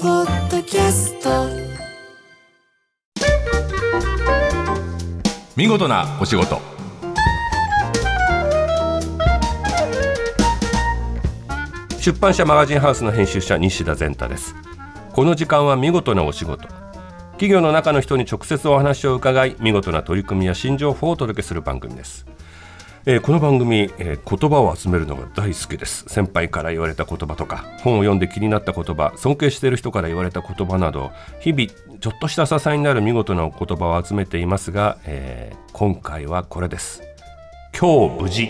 ポッドキャスト。見事なお仕事。出版社マガジンハウスの編集者西田善太です。この時間は見事なお仕事。企業の中の人に直接お話を伺い見事な取り組みや新情報をお届けする番組です。えーこの番組、えー言葉を集めるのが大好きです。先輩から言われた言葉とか本を読んで気になった言葉尊敬している人から言われた言葉など日々ちょっとした支えになる見事な言葉を集めていますが、えー今回はこれです。今日無事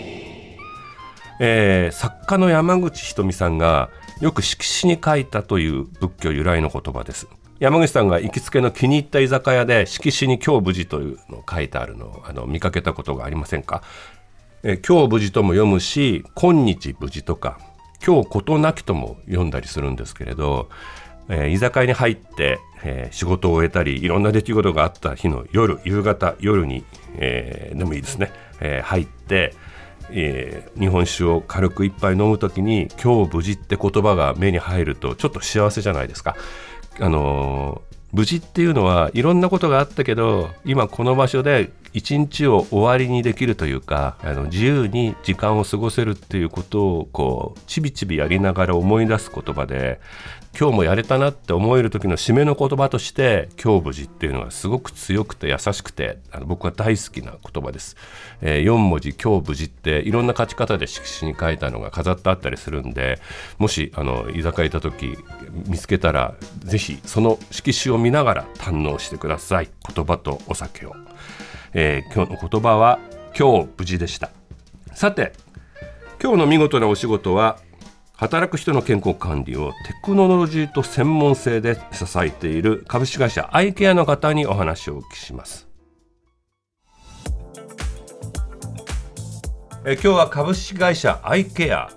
え作家の山口ひとみさんがよく色紙に書いたという仏教由来の言葉です。山口さんが行きつけの気に入った居酒屋で色紙に今日無事というのを書いてあるのをあの見かけたことがありませんか、え今日無事とも読むし今日無事とか今日事なきとも読んだりするんですけれど、えー居酒屋に入って、えー仕事を終えたりいろんな出来事があった日の夜夕方夜に、えーでもいいですね、え入って、え日本酒を軽く一杯飲むときに「今日無事」って言葉が目に入るとちょっと幸せじゃないですか。あの無事っていうのはいろんなことがあったけど今この場所で一日を終わりにできるというかあの自由に時間を過ごせるっていうことをこうちびちびやりながら思い出す言葉で今日もやれたなって思える時の締めの言葉として「今日無事」っていうのがすごく強くて優しくてあの僕は大好きな言葉です。え4文字「今日無事」っていろんな書き方で色紙に書いたのが飾ってあったりするんでもしあの居酒屋行った時見つけたらぜひその色紙を見ながら堪能してください言葉とお酒を、えー今日の言葉は「今日無事」でした。さて今日の見事なお仕事は働く人の健康管理をテクノロジーと専門性で支えている株式会社アイケアの方にお話をお聞きします。え今日は株式会社アイケア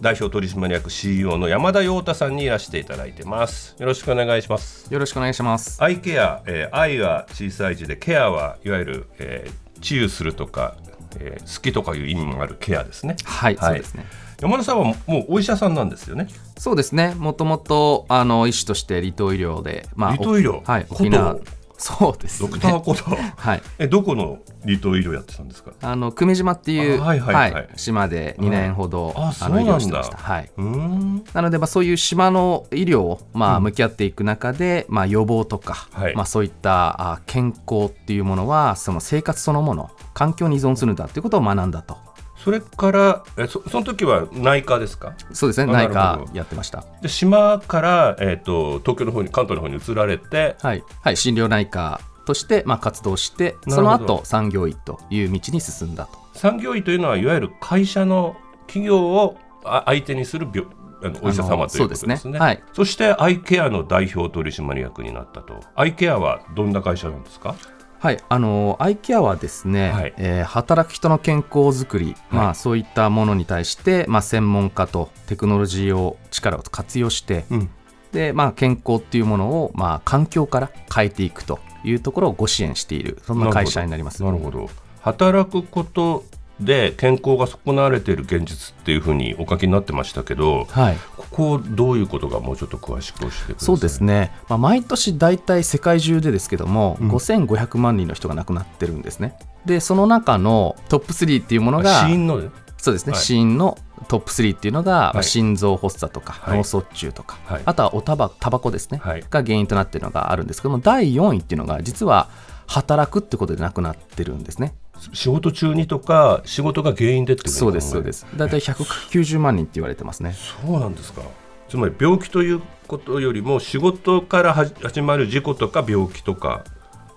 代表取締役 CEO の山田陽太さんにいらしていただいてますよろしくお願いしますよろしくお願いします。アイケア、えー愛は小さい字でケアはいわゆる、えー治癒するとか、えー好きとかいう意味もあるケアですねはい、そうですね。山田さんはもうお医者さんなんですよねそうですね。もともとあの医師として離島医療で、ま離島医療？はい、沖縄。そうですね。ドクターコトはい。えどこの離島医療やってたんですか？あの久米島っていうあはいはいはい島で2年ほどああの医療してました。はい。うーんなのでまあそういう島の医療をまあ向き合っていく中で、まあ予防とか、はいまあそういったあ健康っていうものはその生活そのもの環境に依存するんだっていうことを学んだと。それからえそその時は内科ですか？そうですね。内科やってました。で島から、えー、と東京の方に関東の方に移られてはい、はい、心療内科として、まあ、活動してその後産業医という道に進んだと産業医というのはいわゆる会社の企業をあ相手にする病あのお医者様ということですね。そうですねはいそしてアイケアの代表取締役になったと。アイケアはどんな会社なんですか？はい、あのアイケアはですね、はいえー働く人の健康づくり、まあ、そういったものに対して、まあ、専門家とテクノロジーを力を活用して、うんでまあ、健康っていうものを、まあ、環境から変えていくというところをご支援しているそんな会社になります。なるほど。働くことで健康が損なわれている現実っていうふうにお書きになってましたけど、はい。ここどういうことがもうちょっと詳しく教えてください。そうですね、まあ、毎年大体世界中でですけども、うん。5500万人の人が亡くなってるんですね。でその中のトップ3っていうものが死因のね？そうですね、はい。死因のトップ3っていうのが、まあい心臓発作とか、はい。脳卒中とか、はい。あとはおたばタバコですね、はい。が原因となっているのがあるんですけども第4位っていうのが実は働くってことで亡くなってるんですね。仕事中にとか仕事が原因でってことそうですそうです。大体190万人って言われてますね。そうなんですか。つまり病気ということよりも仕事から始まる事故とか病気とか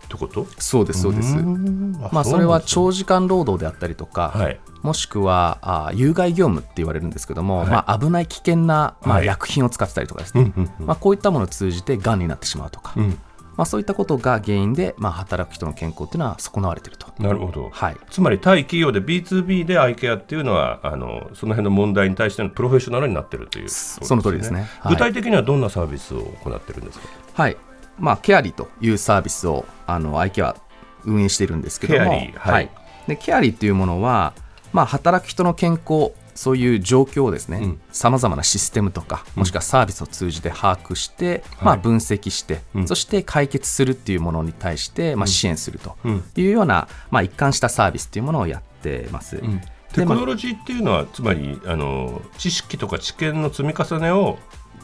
ってこと？そうですそうです。まあそれは長時間労働であったりとか、はい。もしくはあ有害業務って言われるんですけども、はい。まあ、危ない危険な、まあ、はい。薬品を使ってたりとかですね、まあ、こういったものを通じてがんになってしまうとか、うんまあ、そういったことが原因で、まあ、働く人の健康っていうのは損なわれていると。なるほど、はい。つまり対企業で B2B でアイケアっていうのはあのその辺の問題に対してのプロフェッショナルになってるということその通りですね。はい。具体的にはどんなサービスを行ってるんですか、はい。まあ、ケアリーというサービスをあのアイケア運営しているんですけども。ケアリー。はい。でケアリーっていうものは、まあ、働く人の健康そういう状況をですうん。ねさまざまなシステムとかもしくはサービスを通じて把握して、はい。まあ、分析して、うん。そして解決するっていうものに対して、まあ、支援するとうん。いうような、まあ、一貫したサービスっていうものをやってます。テクノロジーっていうのはつまりあの知識とか知見の積み重ねを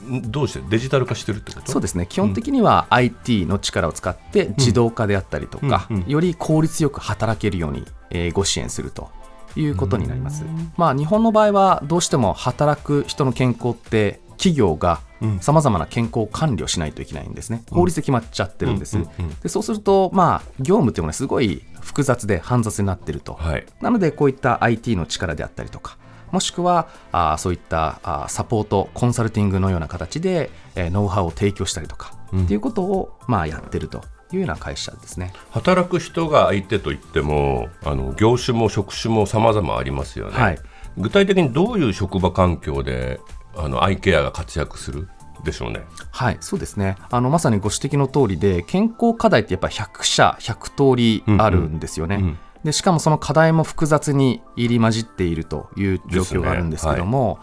んどうしてデジタル化してるってこと？そうですね。基本的には IT の力を使って自動化であったりとか、うん。うん。より効率よく働けるように、えーご支援するということになります。まあ、日本の場合はどうしても働く人の健康って企業がうん。さまざまな健康管理をしないといけないんですね、法律で決まっちゃってるんです、でそうすると、まあ、業務っていうのはすごい複雑で煩雑になってると、はい。なのでこういった IT の力であったりとかもしくはあーそういったあーサポートコンサルティングのような形で、えーノウハウを提供したりとか、うん。っていうことを、まあ、やってるというような会社ですね。働く人が相手といってもあの業種も職種も様々ありますよね、はい。具体的にどういう職場環境であのアイケアが活躍するでしょうね。はい、そうですね。あのまさにご指摘の通りで健康課題ってやっぱ100社100通りあるんですよね。うんうんでしかもその課題も複雑に入り混じっているという状況があるんですけども、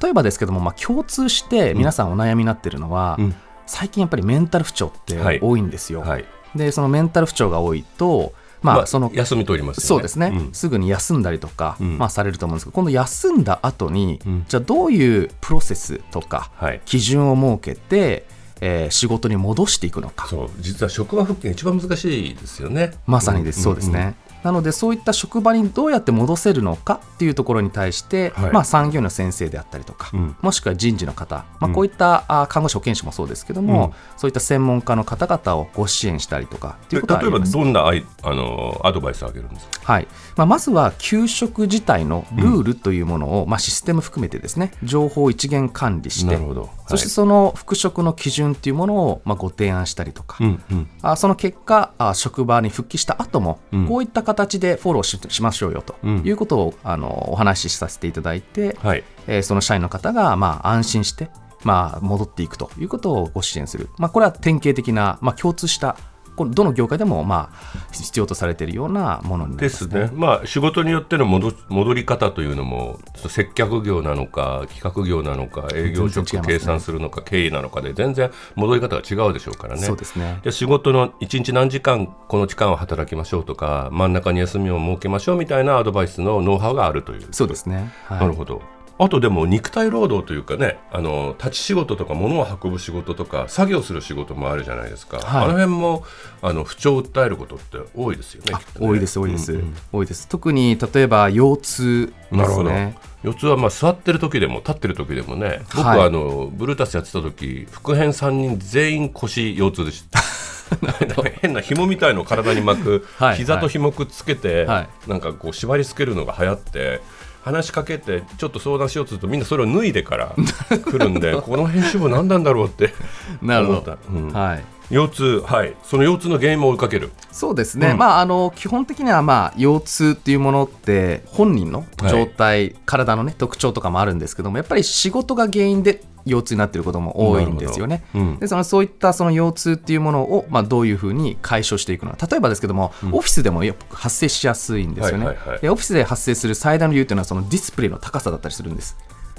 例えばですけども、まあ、共通して皆さんお悩みになっているのは、うん最近やっぱりメンタル不調ってはい。多いんですよ。はい。でそのメンタル不調が多いと、まあまあその休み取りますよね。そうですね、ん。すぐに休んだりとか、うん。まあ、されると思うんですけど今度休んだ後に、うん。じゃあどういうプロセスとかはい。基準を設けて、えー仕事に戻していくのか。そう。実は職場復帰が一番難しいですよね。まさにです、そうですね。なのでそういった職場にどうやって戻せるのかっていうところに対して、はい。まあ、産業医の先生であったりとか、うん。もしくは人事の方、まあ、うん。こういった、あ看護師保健師もそうですけども、うん。そういった専門家の方々をご支援したりとかっていうことはあ例えばどんなアイあのアドバイスをあげるんですか？はい。まあ、まずは給食自体のルールというものを、まあ、システム含めてですね情報を一元管理してなるほど。そしてその復職の基準というものを、まあ、ご提案したりとか、うんうん。あその結果あ職場に復帰した後も、うん。こういった形でフォローししましょうよとうん。いうことを、あのお話しさせていただいて、はい。えーその社員の方が、まあ、安心して、まあ、戻っていくということをご支援する、まあ、これは典型的な、まあ、共通したこのどの業界でも、まあ、必要とされているようなものになりでますすね、まあ、仕事によっての戻戻り方というのも、接客業なのか、企画業なのか、営業職計算するのか、経営なのかで、全然戻り方が違うでしょうからね。そうですねで仕事の1日何時間、この時間は働きましょうとか、真ん中に休みを設けましょうみたいなアドバイスのノウハウがあるという。そうですね、はいなるほど。あとでも肉体労働というかねあの立ち仕事とか物を運ぶ仕事とか作業する仕事もあるじゃないですか、はい。あの辺もあの不調を訴えることって多いですよねね。多いです多いです、うんうん。多いです。特に例えば腰痛なるほど。腰痛はまあ座ってる時でも立ってる時でもね僕はい。はあの、ブルータスやってた時副編3人全員腰腰痛でした 変な紐みたいのを体に巻く、はい。膝と紐くっつけて、はい。なんかこう縛り付けるのが流行って話しかけてちょっと相談しようとするとみんなそれを脱いでから 来るんでこの編集部何なんだろうって なるほど。うん。はい。腰痛はい。その腰痛の原因も追いかける。そうですね、うん。まああの基本的にはまあ腰痛っていうものって本人の状態、体のね特徴とかもあるんですけどもやっぱり仕事が原因で腰痛になっていることも多いんですよね。うん。でそのそういったその腰痛っていうものを、まあ、どういうふうに解消していくのか。例えばですけども、オフィスでも発生しやすいんですよね、はいはいはい。でオフィスで発生する最大の理由っていうのはそのディスプレイの高さだったりするんです。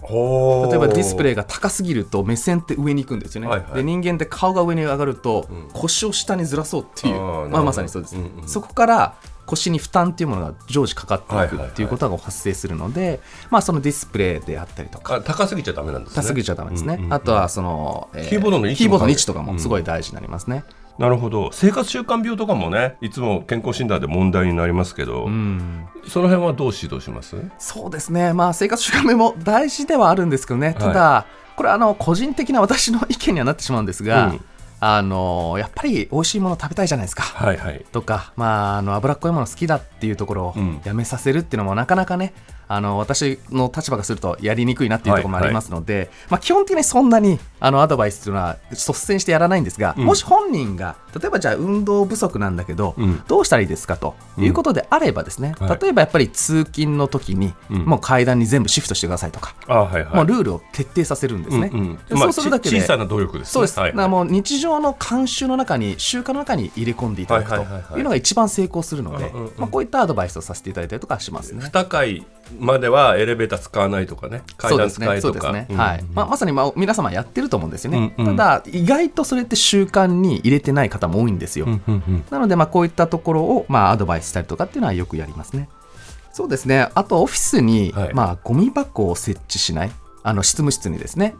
例例えばディスプレイが高すぎると目線って上に行くんですよね、はいはい。で人間って顔が上に上がると腰を下にずらそうっていう、あーなるほど。まあ、まさにそうです、うんうん。そこから腰に負担っていうものが常時かかっていくっていうことが発生するので、まあ、そのディスプレイであったりとか。あ高すぎちゃダメなんですね。高すぎちゃダメですね、うんうんうんあとはその、えキーボードの位置もキーボードの位置とかもすごい大事になりますね、なるほど。生活習慣病とかもねいつも健康診断で問題になりますけど、うん。その辺はどう指導します？そうですね、まあ、生活習慣病も大事ではあるんですけどね、ただ、これはあの個人的な私の意見にはなってしまうんですが、うんあのやっぱり美味しいもの食べたいじゃないですか。はいはいとか、まあ、あの脂っこいもの好きだっていうところをうんやめさせるっていうのもなかなかね、あの私の立場がするとやりにくいなっていうところもありますので、まあ、基本的にそんなにあのアドバイスっていうのは率先してやらないんですが、うん。もし本人が例えばじゃあ運動不足なんだけど、うん。どうしたらいいですか？ということであればですね、はい。例えばやっぱり通勤の時に、うん。もう階段に全部シフトしてくださいとか、あはいはい。もうルールを徹底させるんですね。うんうん。そうするだけでち小さな努力ですね。そうです、はいだからもう日常の慣習の中に習慣の中に入れ込んでいただくはいはいはいはい。というのが一番成功するのでうんうんうん。まあこういったアドバイスをさせていただいたりとかしますね。2階まではエレベーター使わないとかね階段使いとか。ね、うん。はい。まあ、まさに、まあ、皆様やってると思うんですよね、うんうん。ただ意外とそれって習慣に入れてない方も多いんですよ、うんうんうん。なのでまあこういったところをまあアドバイスしたりとかっていうのはよくやりますね。そうですね。あとオフィスにはい。まあゴミ箱を設置しない。あの執務室にですね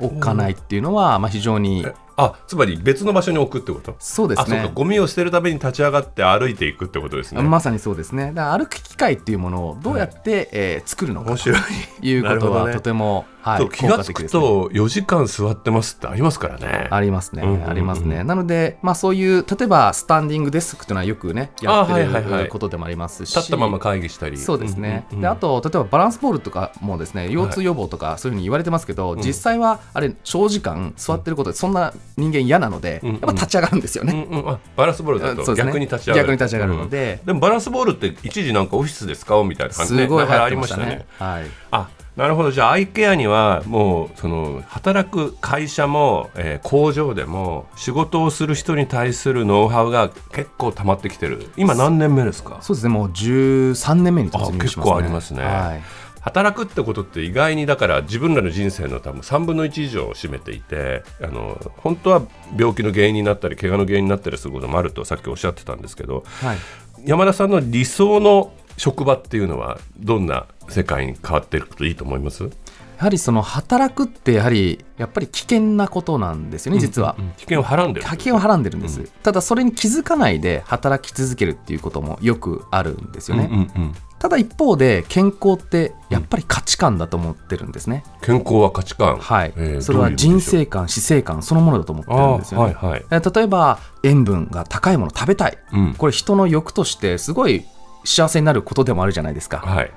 置かないっていうのはまあ非常にえあつまり別の場所に置くってこと？そうですあそうか。ねゴミを捨てるために立ち上がって歩いていくってことですね。まさにそうですね。だから歩く機会っていうものをどうやって、えー作るのか。白い。いうことはね。とても、はい、そう気がつくと4時間座ってますってありますからね。ありますね、うんうんうんありますね。なので、まあ、そういう例えばスタンディングデスクというのはよくねやってあはいはいはい。ることでもありますし、立ったまま会議したり。そうですね、うんうんうんであと例えばバランスボールとかもですね腰痛予防とかそういうふうに言われてますけど、実際はあれ長時間座ってることでそんな人間嫌なので、やっぱ立ち上がるんですよね。うんうん。あバランスボールだと逆に立ち上がる。逆に立ち上がるのでうん。で。もバランスボールって一時なんかオフィスで使おうみたいな感じで。すごい流流行ありましたたね。はい。あなるほど。じゃあアイケアにはもうその働く会社も、えー工場でも仕事をする人に対するノウハウが結構溜まってきてる。今何年目ですか？そうですね。もう13年目に突入しますね。あ結構ありますね。はい働くってことって意外にだから自分らの人生の多分3分の1以上を占めていてあの本当は病気の原因になったり怪我の原因になったりすることもあるとさっきおっしゃってたんですけどはい。山田さんの理想の職場っていうのはどんな世界に変わっていくといいと思います？やはりその働くってやはりやっぱり危険なことなんですよね実は。うん危険をはらんでる。危険をはらんでるんです、ただそれに気づかないで働き続けるっていうこともよくあるんですよね、うんうんただ一方で健康ってやっぱり価値観だと思ってるんですね、健康は価値観。はい、えーそれは人生観死生観そのものだと思ってるんですよね、はいはい。えー例えば塩分が高いもの食べたい、うん。これ人の欲としてすごい幸せになることでもあるじゃないですか、はい。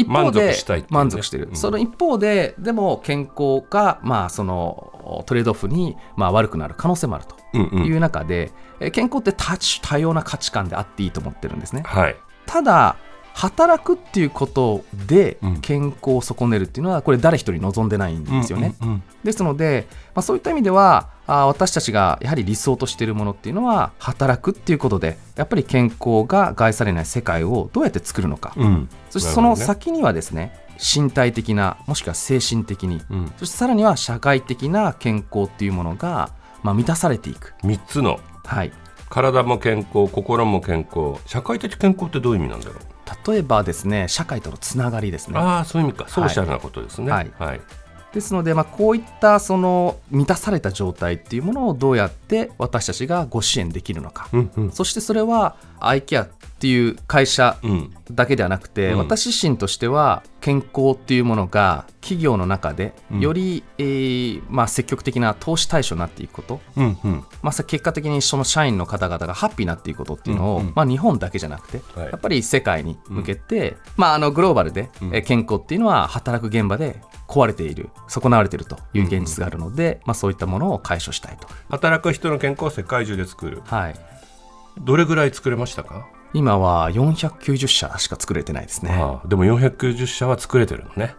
一方で満足したいっていうね。満足してる、うん。その一方ででも健康がまあそのトレードオフにまあ悪くなる可能性もあるとうんうん。いう中で、え健康って多種多様な価値観であっていいと思ってるんですね。はい。ただ働くっていうことでうん。健康を損ねるっていうのはこれ誰一人望んでないんですよね、ですので、まあ、そういった意味ではあ私たちがやはり理想としているものっていうのは働くっていうことでやっぱり健康が害されない世界をどうやって作るのか、うん。うんそしてその先にはですね身体的なもしくは精神的に、うん。そしてさらには社会的な健康っていうものが、まあ、満たされていく、3つの。はい、体も健康心も健康。社会的健康ってどういう意味なんだろう？例えばですね社会とのつながりですね。ああそういう意味か。ソーシャルなことですね。はい。はい。ですので、まあ、こういったその満たされた状態っていうものをどうやって私たちがご支援できるのか、うんうん。そしてそれはアイケアっていう会社うん。だけではなくて、うん。私自身としては健康っていうものが企業の中でうん。より、えーまあ、積極的な投資対象になっていくこと、うんうん。まあ、結果的にその社員の方々がハッピーになっていくことっていうのを、うんうん。まあ、日本だけじゃなくて、はい。やっぱり世界に向けて、まあ、あのグローバルで、う健康っていうのは働く現場で壊れている損なわれているという現実があるので、まあ、そういったものを解消したいと。働く人の健康を世界中で作る。はい。どれぐらい作れましたか、今は490社しか作れてないですね。ああでも490社は作れてるのね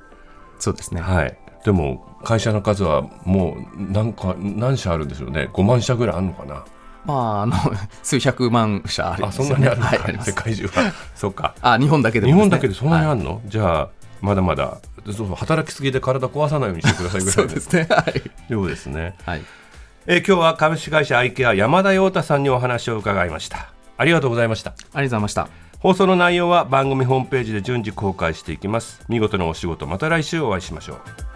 そうですね。はいでも会社の数はもう何か何社あるんでしょうね5万社ぐらいあるのかなまあ、あの 数百万社ありあますよね。そんなにあるのか、はい。世界中はそうかあ、日本だけで日も本だけでそんなにあはいるの、じゃあまだまだそうそう働きすぎで体壊さないようにしてくださいぐらい そうですね。はい。そうですね、はい。えー今日は株式会社アイケア山田洋太さんにお話を伺いましたありがとうございました。ありがとうございました。放送の内容は番組ホームページで順次公開していきます。見事なお仕事また来週お会いしましょう